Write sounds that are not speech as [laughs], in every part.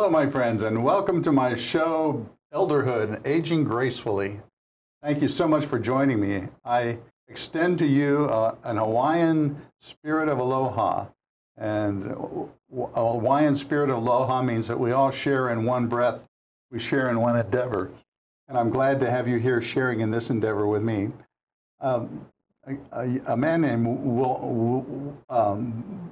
Hello, my friends, and welcome to my show, Elderhood Aging Gracefully. Thank you so much for joining me. I extend to you uh, an Hawaiian spirit of aloha. And a Hawaiian spirit of aloha means that we all share in one breath, we share in one endeavor. And I'm glad to have you here sharing in this endeavor with me. Um, a, a, man named Will, um,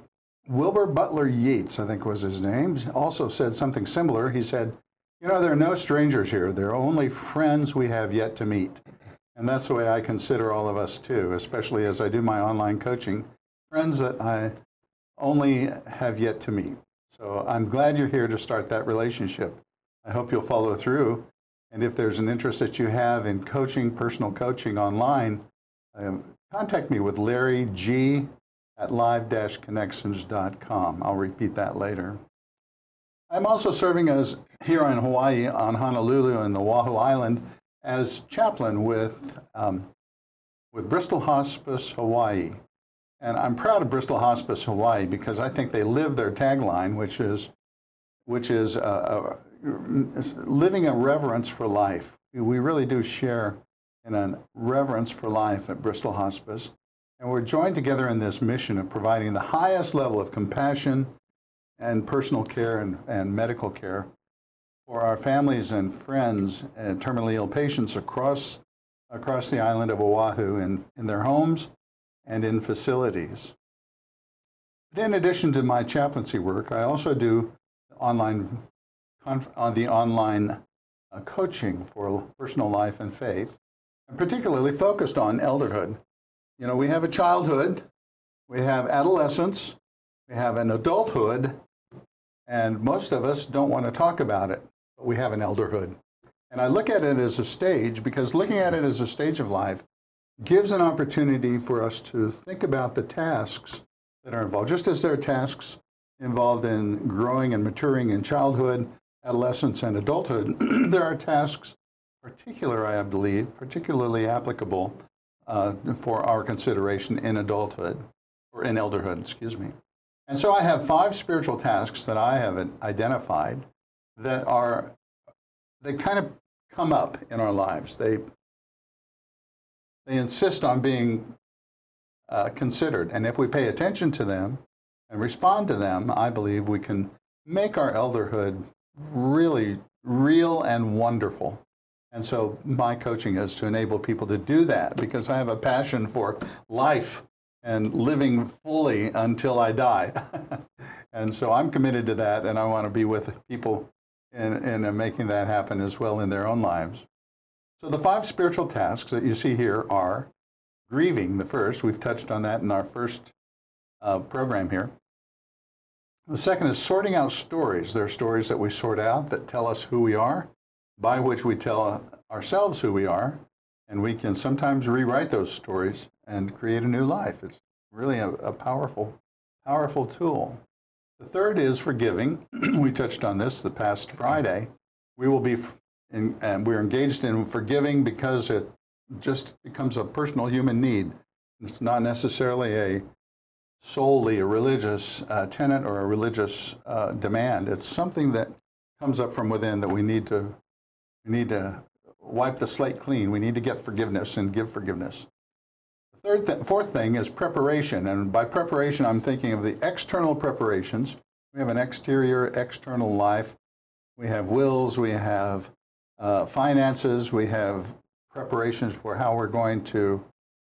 Wilbur Butler Yeats, I think was his name, also said something similar. He said, You know, there are no strangers here. There are only friends we have yet to meet. And that's the way I consider all of us too, especially as I do my online coaching. Friends that I only have yet to meet. So I'm glad you're here to start that relationship. I hope you'll follow through. And if there's an interest that you have in coaching, personal coaching online, um, contact me with Larry G at live-connections.com. I'll repeat that later. I'm also serving as here in Hawaii on Honolulu and the Oahu Island as chaplain with, um, with Bristol Hospice Hawaii. And I'm proud of Bristol Hospice Hawaii because I think they live their tagline, which is, which is uh, uh, living a reverence for life. We really do share in a reverence for life at Bristol Hospice. And we're joined together in this mission of providing the highest level of compassion and personal care and, and medical care for our families and friends and terminally ill patients across, across the island of Oahu in, in their homes and in facilities. But in addition to my chaplaincy work, I also do online on the online uh, coaching for personal life and faith, and particularly focused on elderhood. You know, we have a childhood, we have adolescence, we have an adulthood, and most of us don't want to talk about it, but we have an elderhood. And I look at it as a stage because looking at it as a stage of life gives an opportunity for us to think about the tasks that are involved. Just as there are tasks involved in growing and maturing in childhood, adolescence, and adulthood, [clears throat] there are tasks, particular, I believe, particularly applicable uh, for our consideration in adulthood, or in elderhood, excuse me. And so I have five spiritual tasks that I have identified that are, they kind of come up in our lives. They, they insist on being uh, considered. And if we pay attention to them and respond to them, I believe we can make our elderhood really real and wonderful. And so my coaching is to enable people to do that because I have a passion for life and living fully until I die. [laughs] and so I'm committed to that, and I want to be with people in, in making that happen as well in their own lives. So the five spiritual tasks that you see here are grieving, the first. We've touched on that in our first uh, program here. The second is sorting out stories. There are stories that we sort out that tell us who we are by which we tell ourselves who we are, and we can sometimes rewrite those stories and create a new life. It's really a, a powerful, powerful tool. The third is forgiving. [clears throat] we touched on this the past Friday. We will be, in, and we're engaged in forgiving because it just becomes a personal human need. It's not necessarily a solely a religious uh, tenet or a religious uh, demand. It's something that comes up from within that we need to we need to wipe the slate clean. We need to get forgiveness and give forgiveness. The third th- fourth thing is preparation. And by preparation, I'm thinking of the external preparations. We have an exterior, external life. We have wills, we have uh, finances, we have preparations for how we're going to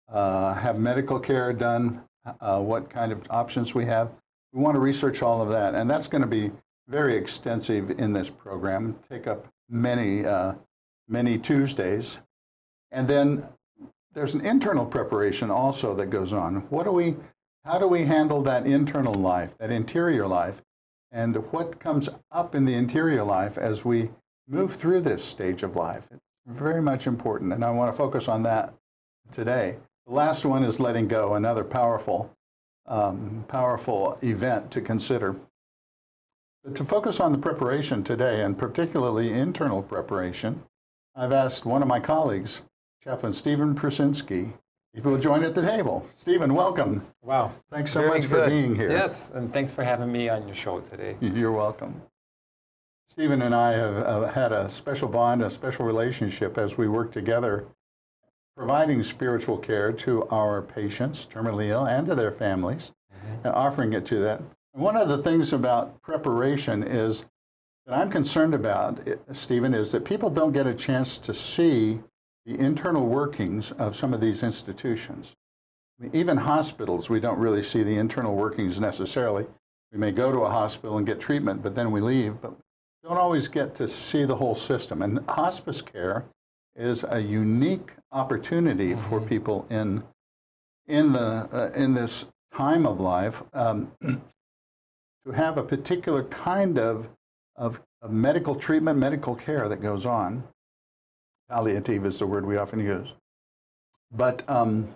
uh, have medical care done, uh, what kind of options we have. We want to research all of that. And that's going to be very extensive in this program, take up many, uh, many Tuesdays. And then there's an internal preparation also that goes on. What do we, how do we handle that internal life, that interior life, and what comes up in the interior life as we move through this stage of life? It's very much important, and I want to focus on that today. The last one is letting go, another powerful, um, powerful event to consider. To focus on the preparation today, and particularly internal preparation, I've asked one of my colleagues, Chaplain Stephen Prusinski, if he will join at the table. Stephen, welcome. Wow. Thanks so Very much good. for being here. Yes, and thanks for having me on your show today. You're welcome. Stephen and I have uh, had a special bond, a special relationship as we work together, providing spiritual care to our patients, terminally ill, and to their families, mm-hmm. and offering it to them. One of the things about preparation is that I'm concerned about, Stephen, is that people don't get a chance to see the internal workings of some of these institutions. I mean, even hospitals, we don't really see the internal workings necessarily. We may go to a hospital and get treatment, but then we leave, but don't always get to see the whole system. And hospice care is a unique opportunity mm-hmm. for people in in the uh, in this time of life um, to have a particular kind of, of, of medical treatment, medical care that goes on. Palliative is the word we often use. But, um,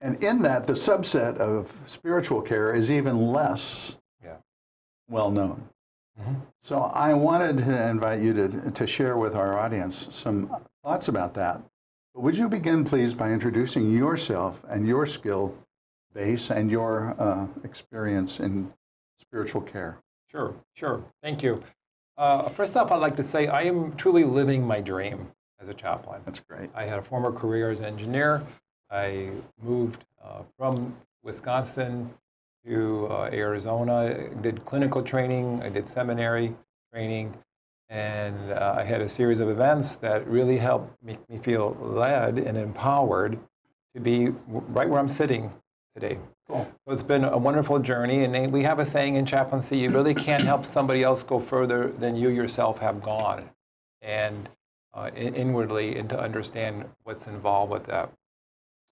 and in that, the subset of spiritual care is even less yeah. well known. Mm-hmm. So I wanted to invite you to, to share with our audience some thoughts about that. But would you begin, please, by introducing yourself and your skill base and your uh, experience in spiritual care. Sure, sure. Thank you. Uh, first off, I'd like to say I am truly living my dream as a chaplain. That's great. I had a former career as an engineer. I moved uh, from Wisconsin to uh, Arizona, did clinical training, I did seminary training, and uh, I had a series of events that really helped make me feel led and empowered to be right where I'm sitting today. Cool. So it's been a wonderful journey, and we have a saying in chaplaincy: you really can't help somebody else go further than you yourself have gone, and uh, inwardly, and to understand what's involved with that.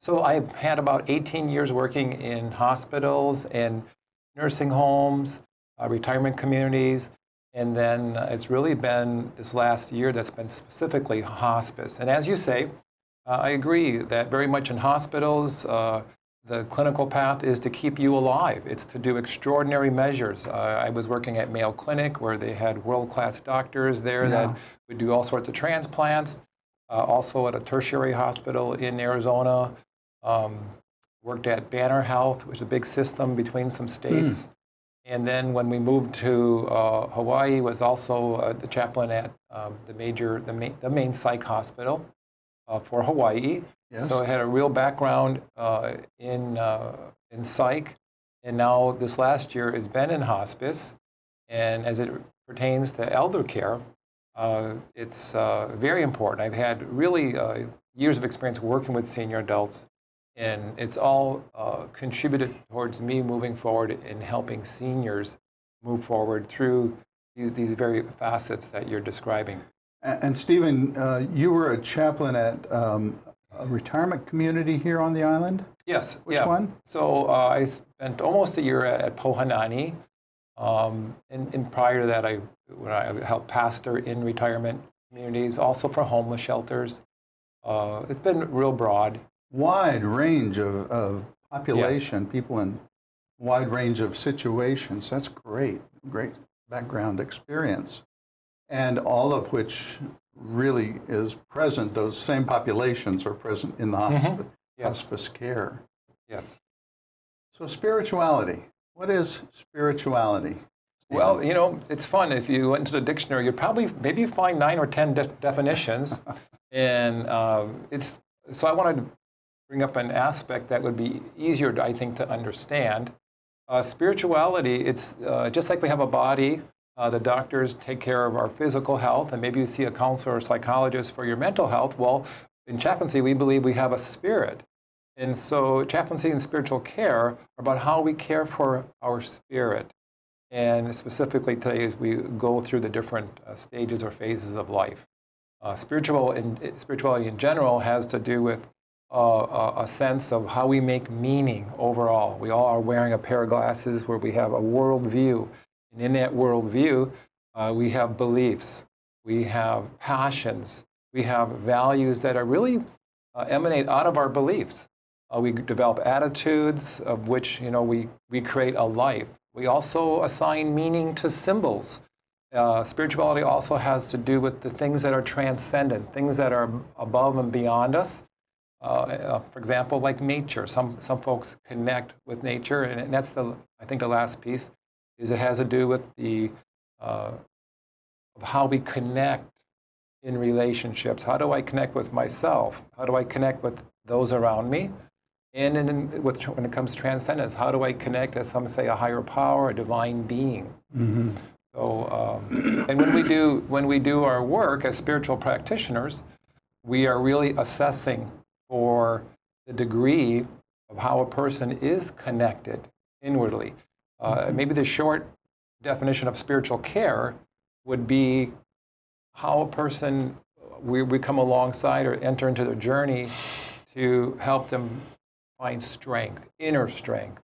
So I've had about 18 years working in hospitals and nursing homes, uh, retirement communities, and then uh, it's really been this last year that's been specifically hospice. And as you say, uh, I agree that very much in hospitals, uh, the clinical path is to keep you alive. It's to do extraordinary measures. Uh, I was working at Mayo Clinic where they had world-class doctors there yeah. that would do all sorts of transplants. Uh, also at a tertiary hospital in Arizona. Um, worked at Banner Health, which is a big system between some states. Mm. And then when we moved to uh, Hawaii, was also uh, the chaplain at um, the major, the main, the main psych hospital uh, for Hawaii. Yes. So I had a real background uh, in, uh, in psych, and now this last year has been in hospice. And as it pertains to elder care, uh, it's uh, very important. I've had really uh, years of experience working with senior adults, and it's all uh, contributed towards me moving forward in helping seniors move forward through these, these very facets that you're describing. And, Stephen, you were a chaplain at um, a retirement community here on the island? Yes. Which yeah. one? So uh, I spent almost a year at, at Pohai Nani. Um, and, and, prior to that, I, when I helped pastor in retirement communities, also for homeless shelters. Uh, it's been real broad. Wide range of, of population, yes. people in wide range of situations. That's great, great background experience. And all of which really is present, those same populations are present in the mm-hmm. hospice, yes. hospice care. Yes. So, spirituality. What is spirituality? Well, you know, it's fun. If you went into the dictionary, you'd probably maybe find nine or ten de- definitions. [laughs] and uh, it's so I wanted to bring up an aspect that would be easier, I think, to understand. Uh, spirituality, it's uh, just like we have a body, uh, the doctors take care of our physical health, and maybe you see a counselor or psychologist for your mental health. Well, in chaplaincy, we believe we have a spirit. And so, chaplaincy and spiritual care are about how we care for our spirit. And specifically today, as we go through the different uh, stages or phases of life. Uh, spiritual in, spirituality in general has to do with uh, a sense of how we make meaning overall. We all are wearing a pair of glasses where we have a worldview and in that worldview, uh, we have beliefs, we have passions, we have values that are really uh, emanate out of our beliefs. Uh, we develop attitudes of which you know we, we create a life. We also assign meaning to symbols. Uh, spirituality also has to do with the things that are transcendent, things that are above and beyond us. Uh, uh, for example, like nature. Some, some folks connect with nature, and that's the, I think, the last piece is it has to do with the uh, of how we connect in relationships. How do I connect with myself? How do I connect with those around me? And in, with, when it comes to transcendence, how do I connect, as some say, a higher power, a divine being? So, um, and when we do when we do our work as spiritual practitioners, we are really assessing for the degree of how a person is connected inwardly. Uh, maybe the short definition of spiritual care would be how a person we, we come alongside or enter into their journey to help them find strength, inner strength.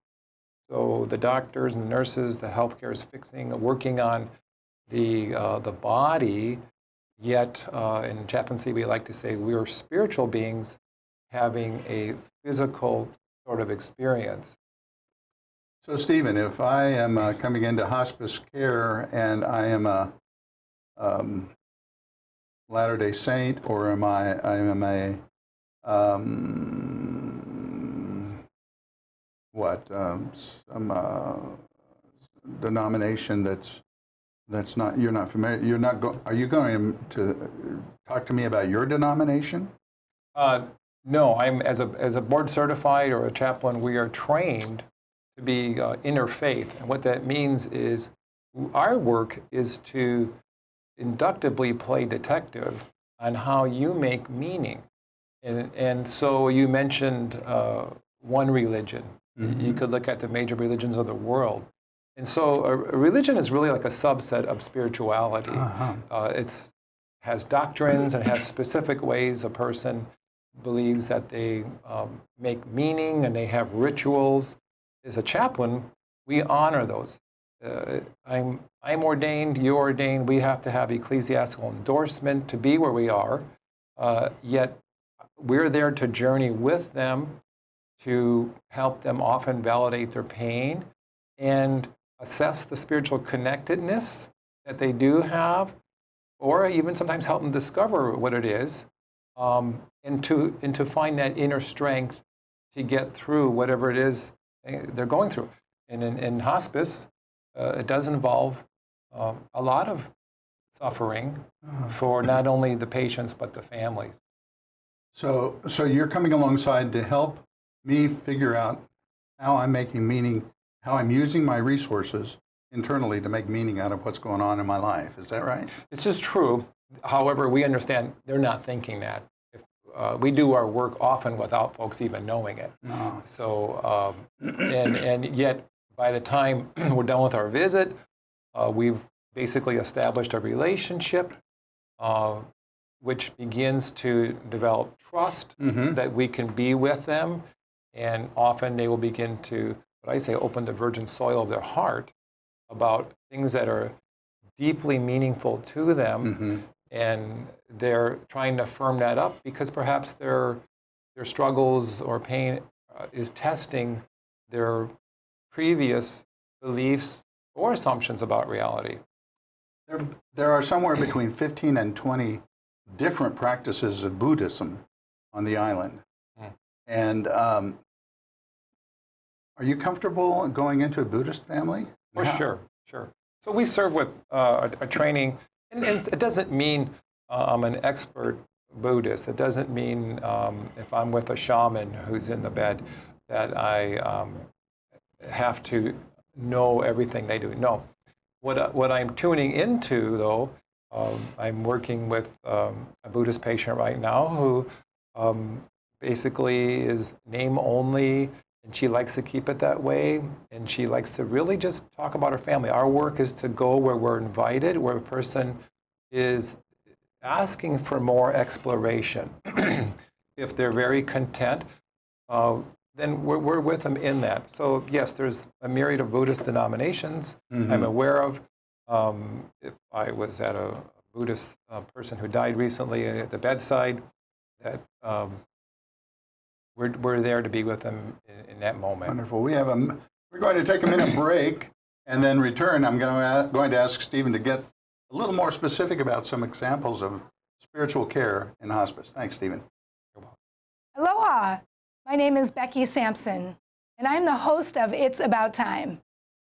So the doctors and the nurses, the healthcare is fixing, working on the uh, the body. Yet uh, in chaplaincy, we like to say we are spiritual beings having a physical sort of experience. So, Stephen, if I am uh, coming into hospice care and I am a um, Latter Day Saint, or am I? I am a um, what? Um, some uh, denomination that's that's not. You're not familiar. You're not. Go, are you going to talk to me about your denomination? Uh, no, I'm as a as a board certified or a chaplain. We are trained to be uh, interfaith, and what that means is our work is to inductively play detective on how you make meaning. And, and so you mentioned uh, one religion. Mm-hmm. You could look at the major religions of the world. And so a, a religion is really like a subset of spirituality. Uh-huh. Uh, it has doctrines and has specific ways a person believes that they um, make meaning and they have rituals. As a chaplain, we honor those. Uh, I'm, I'm ordained, you're ordained, we have to have ecclesiastical endorsement to be where we are, uh, yet we're there to journey with them, to help them often validate their pain and assess the spiritual connectedness that they do have, or even sometimes help them discover what it is, um, and, to, and to find that inner strength to get through whatever it is they're going through. And in, in hospice, uh, it does involve uh, a lot of suffering for not only the patients but the families. So, so you're coming alongside to help me figure out how I'm making meaning, how I'm using my resources internally to make meaning out of what's going on in my life. Is that right? It's just true. However, we understand they're not thinking that. Uh, we do our work often without folks even knowing it. No. So, um, and, and yet by the time [clears throat] we're done with our visit, uh, we've basically established a relationship uh, which begins to develop trust Mhm. that we can be with them. And often they will begin to, what I say, open the virgin soil of their heart about things that are deeply meaningful to them. Mhm. And they're trying to firm that up because perhaps their, their struggles or pain uh, is testing their previous beliefs or assumptions about reality. There, there are somewhere between 15 and 20 different practices of Buddhism on the island. Hmm. And um, are you comfortable going into a Buddhist family? For How- sure, sure. So we serve with uh, a, a training, and, and it doesn't mean I'm an expert Buddhist. It doesn't mean um, if I'm with a shaman who's in the bed that I um, have to know everything they do. No. What, what I'm tuning into, though, um, I'm working with um, a Buddhist patient right now who um, basically is name only, and she likes to keep it that way. And she likes to really just talk about her family. Our work is to go where we're invited, where a person is asking for more exploration. [clears throat] if they're very content, uh, then we're, we're with them in that. So, yes, there's a myriad of Buddhist denominations I'm aware of. Um, if I was at a Buddhist uh, person who died recently at the bedside, that um, we're, we're there to be with them in, in that moment. Wonderful. We have a, we're going to take a minute break and then return. I'm going to, going to ask Stephen to get a little more specific about some examples of spiritual care in hospice. Thanks, Stephen. Aloha! My name is Becky Sampson, and I'm the host of It's About Time.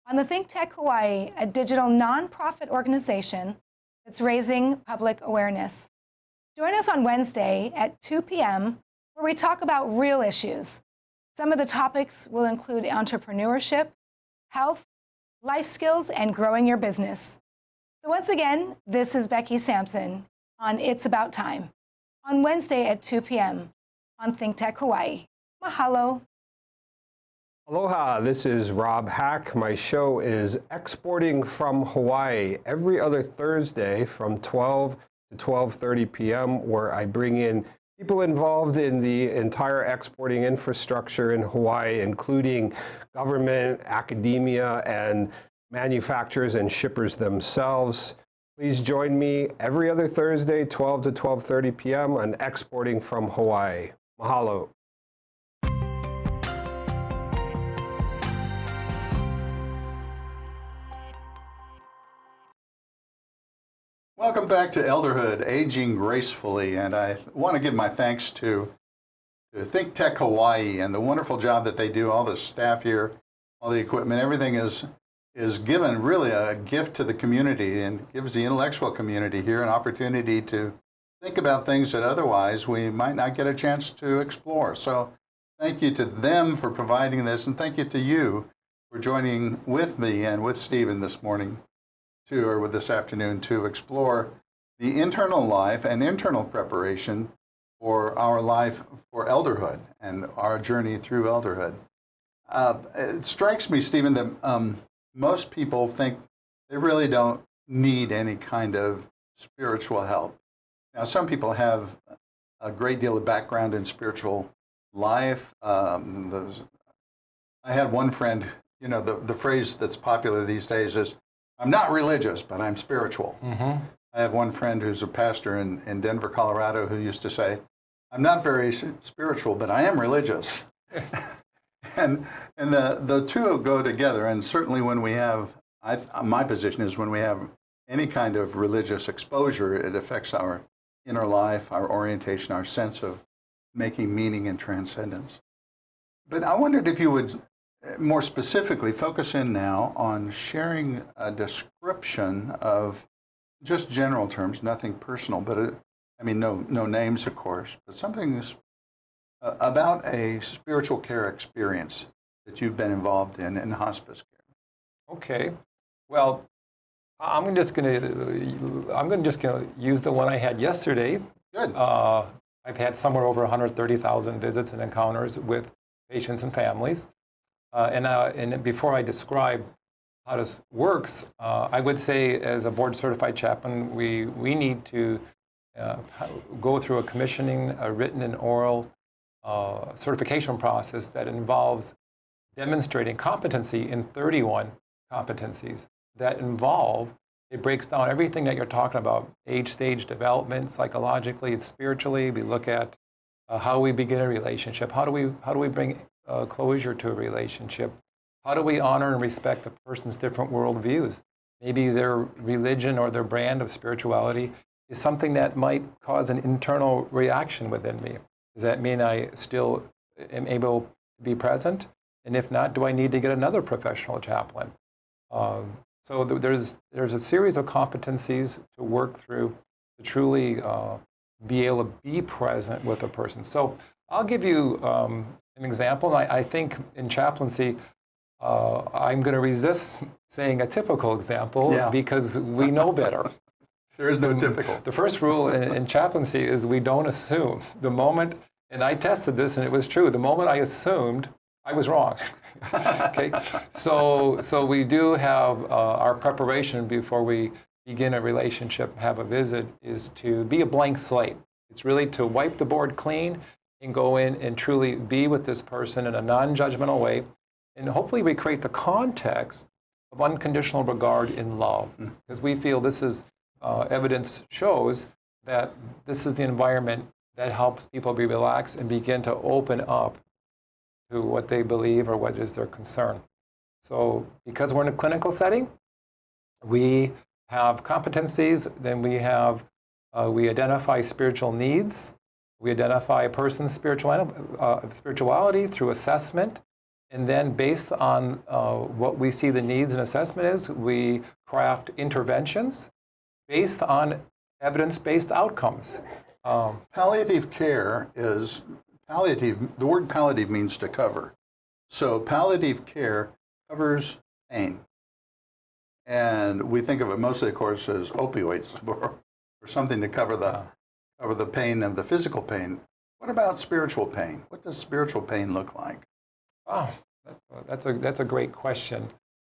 on the Think Tech Hawaii, a digital nonprofit organization that's raising public awareness. Join us on Wednesday at 2 p.m., where we talk about real issues. Some of the topics will include entrepreneurship, health, life skills, and growing your business. So, once again, this is Becky Sampson on It's About Time on Wednesday at 2 p.m. on Think Tech Hawaii. Mahalo. Aloha, this is Rob Hack. My show is Exporting from Hawaii every other Thursday from 12 to 12:30 p.m. where I bring in people involved in the entire exporting infrastructure in Hawaii including government, academia and manufacturers and shippers themselves. Please join me every other Thursday 12 to 12:30 p.m. on Exporting from Hawaii. Mahalo. Welcome back to Elderhood, Aging Gracefully. And I want to give my thanks to, to Think Tech Hawaii and the wonderful job that they do, all the staff here, all the equipment, everything is, is given really a gift to the community and gives the intellectual community here an opportunity to think about things that otherwise we might not get a chance to explore. So thank you to them for providing this, and thank you to you for joining with me and with Stephen this morning to, or with this afternoon, to explore the internal life and internal preparation for our life for elderhood and our journey through elderhood. Uh, it strikes me, Stephen, that um, most people think they really don't need any kind of spiritual help. Now, some people have a great deal of background in spiritual life. Um, I had one friend, you know, the, the phrase that's popular these days is, I'm not religious, but I'm spiritual. Mm-hmm. I have one friend who's a pastor in, in Denver, Colorado, who used to say, I'm not very spiritual, but I am religious. [laughs] and and the, the two go together. And certainly when we have, I, my position is when we have any kind of religious exposure, it affects our inner life, our orientation, our sense of making meaning and transcendence. But I wondered if you would eh, more specifically focus in now on sharing a description of just general terms, nothing personal, but a, I mean, no, no names, of course, but something uh, about a spiritual care experience that you've been involved in in hospice care. Okay. Well, I'm just going to I'm going to just to use the one I had yesterday. Good. Uh, I've had somewhere over 130,000 visits and encounters with patients and families. Uh, and, uh, and before I describe how this works, uh, I would say as a board certified chaplain, we, we need to uh, go through a commissioning, a written and oral uh, certification process that involves demonstrating competency in 31 competencies that involve it breaks down everything that you're talking about age stage development psychologically and spiritually we look at uh, how we begin a relationship how do we how do we bring uh, closure to a relationship? How do we honor and respect a person's different worldviews? Maybe their religion or their brand of spirituality is something that might cause an internal reaction within me. Does that mean I still am able to be present? And if not, do I need to get another professional chaplain? Um, so th- there's, there's a series of competencies to work through to truly uh, be able to be present with a person. So I'll give you um, an example. I, I think in chaplaincy, uh, I'm going to resist saying a typical example yeah. because we know better. There is no typical. The first rule in, in chaplaincy is we don't assume. The moment, and I tested this and it was true, the moment I assumed, I was wrong. [laughs] okay, so so we do have uh, our preparation before we begin a relationship, have a visit, is to be a blank slate. It's really to wipe the board clean and go in and truly be with this person in a non judgmental way. And hopefully, we create the context of unconditional regard in love. Because we feel this is uh, evidence shows that this is the environment that helps people be relaxed and begin to open up to what they believe or what is their concern. So, because we're in a clinical setting, we have competencies, then we have uh, we identify spiritual needs, we identify a person's spirituality, uh, spirituality through assessment, And then, based on uh, what we see the needs and assessment is, we craft interventions based on evidence based outcomes. Um, Palliative care is palliative, the word palliative means to cover. So palliative care covers pain. And we think of it mostly, of course, as opioids [laughs] or, or something to cover the, cover the pain of the physical pain. What about spiritual pain? What does spiritual pain look like? Oh, that's a, that's a, that's a great question.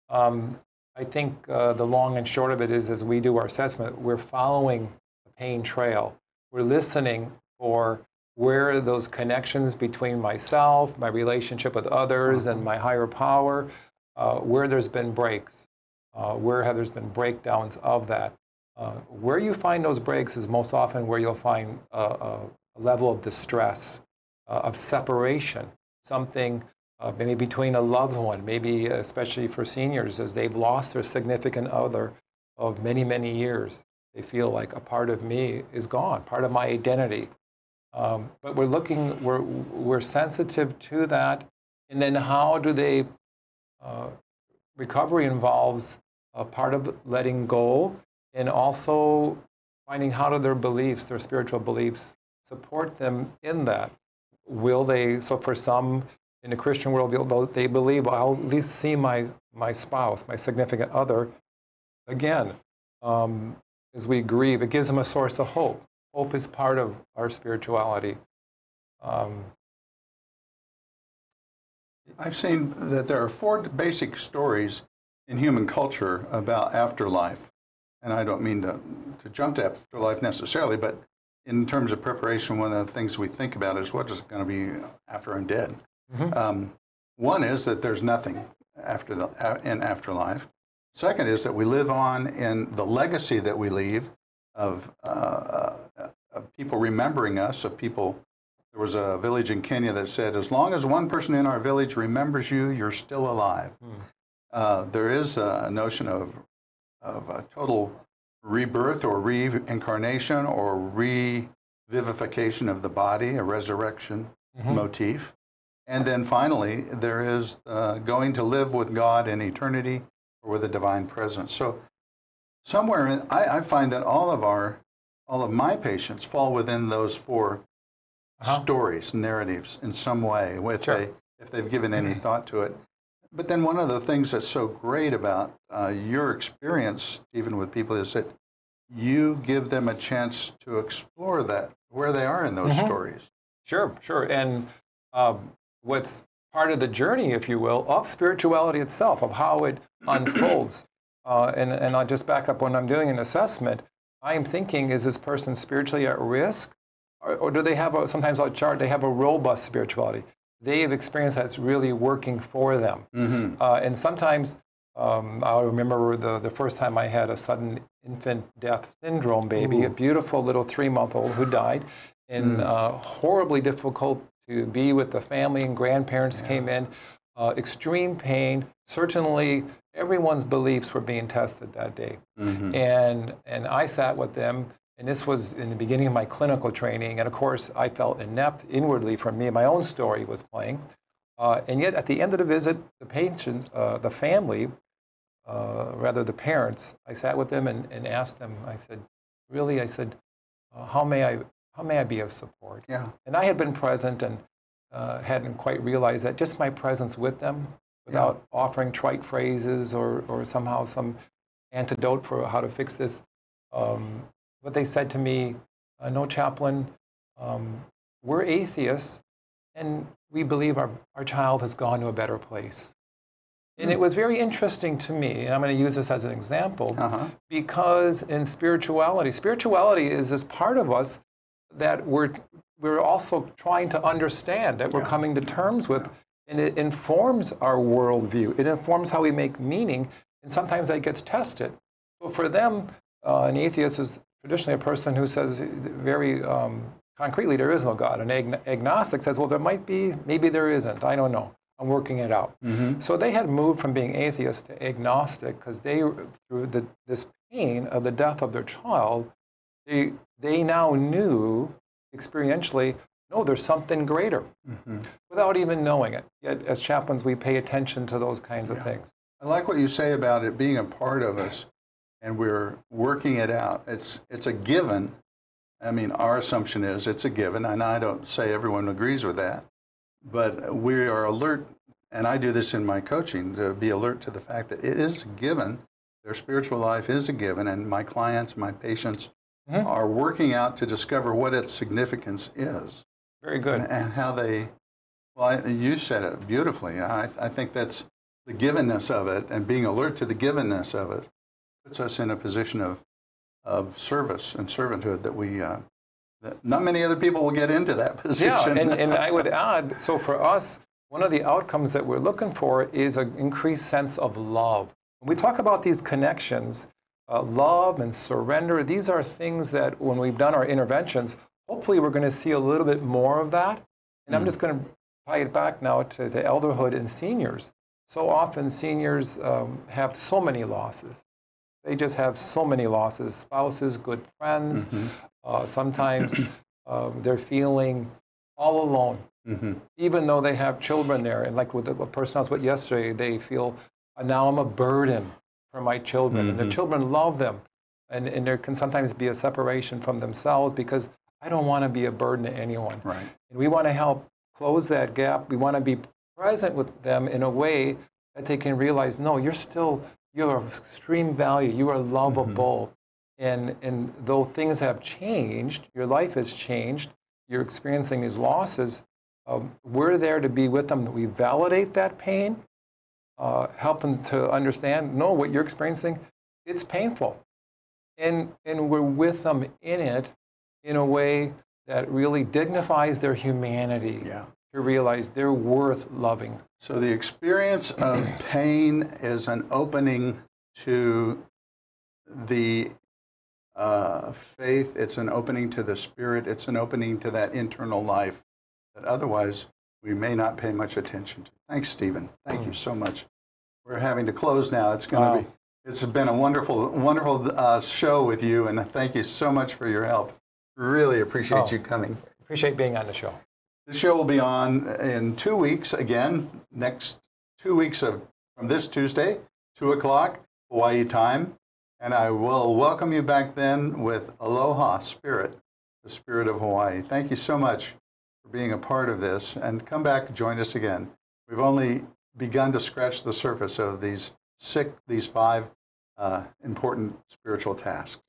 Um, I think uh, the long and short of it is as we do our assessment, we're following the pain trail. We're listening for where those connections between myself, my relationship with others, and my higher power, uh, where there's been breaks, uh, where have there's been breakdowns of that. Uh, where you find those breaks is most often where you'll find a, a, level of distress, uh, of separation, something uh, maybe between a loved one, maybe especially for seniors, as they've lost their significant other of many, many years. They feel like a part of me is gone, part of my identity. Um, but we're looking, we're, we're sensitive to that. And then how do they, uh, recovery involves a part of letting go and also finding how do their beliefs, their spiritual beliefs, support them in that. Will they, so for some, in the Christian world, they believe I'll at least see my, my spouse, my significant other again. Um, as we grieve, it gives them a source of hope. Hope is part of our spirituality. Um, I've seen that there are four basic stories in human culture about afterlife. And I don't mean to, to jump to afterlife necessarily, but in terms of preparation, one of the things we think about is what is going to be after I'm dead. Mm-hmm. Um, one is that there's nothing after the, uh, in afterlife. Second is that we live on in the legacy that we leave of, uh, uh, of people remembering us, of people. There was a village in Kenya that said, as long as one person in our village remembers you, you're still alive. Mm. Uh, there is a notion of, of a total rebirth or reincarnation or revivification of the body, a resurrection mm-hmm. motif. And then finally, there is uh, going to live with God in eternity or with a divine presence. So somewhere, in, I, I, find that all of our, all of my patients fall within those 4 uh-huh. stories, narratives in some way, if, sure. they, if they've given any mm-hmm. thought to it. But then one of the things that's so great about uh, your experience, even with people, is that you give them a chance to explore that, where they are in those mm-hmm. stories. Sure, sure. And um, what's part of the journey, if you will, of spirituality itself, of how it [clears throat] unfolds. Uh, and, and I'll just back up when I'm doing an assessment, I am thinking, is this person spiritually at risk? Or, or do they have, a, sometimes I'll chart, they have a robust spirituality. They have experienced that's really working for them. Mm-hmm. Uh, and sometimes um, I remember the, the first time I had a sudden infant death syndrome baby, Ooh. a beautiful little three month old who died in mm. uh, horribly difficult to be with the family and grandparents yeah. came in. Uh, extreme pain. Certainly, everyone's beliefs were being tested that day. Mm-hmm. And, and I sat with them, and this was in the beginning of my clinical training. And of course, I felt inept inwardly from me. My own story was playing. Uh, and yet, at the end of the visit, the patient, uh, the family, uh, rather the parents, I sat with them and, and asked them, I said, really, I said, uh, how may I how may I be of support? Yeah. And I had been present and uh, hadn't quite realized that just my presence with them, without yeah. offering trite phrases or, or somehow some antidote for how to fix this, um, what they said to me, uh, no chaplain, um, we're atheists and we believe our, our child has gone to a better place. And it hmm. was very interesting to me, and I'm going to use this as an example, uh-huh. because in spirituality, spirituality is this part of us that we're, we're also trying to understand, that we're yeah. coming to terms with. And it informs our worldview. It informs how we make meaning. And sometimes that gets tested. So for them, uh, an atheist is traditionally a person who says very um, concretely there is no God. An ag- agnostic says, well, there might be, maybe there isn't. I don't know. I'm working it out. Mm-hmm. So they had moved from being atheist to agnostic because they, through the, this pain of the death of their child, they, they now knew experientially no, there's something greater Mm-hmm. without even knowing it. Yet, as chaplains, we pay attention to those kinds of things. I like what you say about it being a part of us and we're working it out. It's, it's a given. I mean, our assumption is it's a given, and I don't say everyone agrees with that, but we are alert, and I do this in my coaching to be alert to the fact that it is a given. Their spiritual life is a given, and my clients, my patients Mhm. are working out to discover what its significance is Very good. and, and how they, well, I, you said it beautifully. I, I think that's the givenness of it and being alert to the givenness of it puts us in a position of, of service and servanthood that we, uh, that not many other people will get into that [laughs] position. Yeah, and, and I would add, so for us, one of the outcomes that we're looking for is an increased sense of love. When we talk about these connections, uh, love and surrender, these are things that when we've done our interventions, hopefully we're going to see a little bit more of that. And I'm just going to tie it back now to the elderhood and seniors. So often seniors um, have so many losses. They just have so many losses spouses, good friends. Uh, sometimes [clears throat] uh, they're feeling all alone, hmm even though they have children there. And like with the person I was with yesterday, they feel, "Uh, now I'm a burden for my children. And the children love them. And, and there can sometimes be a separation from themselves because I don't want to be a burden to anyone. Right. And we want to help close that gap. We want to be present with them in a way that they can realize, no, you're still, you're of extreme value. You are lovable. And, and though things have changed, your life has changed, you're experiencing these losses, um, we're there to be with them. We validate that pain, uh, help them to understand, no, what you're experiencing, it's painful. And, and we're with them in it in a way that really dignifies their humanity Yeah. to realize they're worth loving. So the experience of [clears throat] pain is an opening to the uh, faith. It's an opening to the spirit. It's an opening to that internal life that otherwise we may not pay much attention to. Thanks, Stephen. Thank you so much. We're having to close now. It's going to Wow. be. It's been a wonderful, wonderful uh, show with you, and thank you so much for your help. Really appreciate Oh. you coming. Appreciate being on the show. The show will be on in two weeks again, next two weeks of from this Tuesday, 2 o'clock Hawaii time. And I will welcome you back then with Aloha Spirit, the spirit of Hawaii. Thank you so much for being a part of this. And come back and join us again. We've only begun to scratch the surface of these six, these five uh, important spiritual tasks.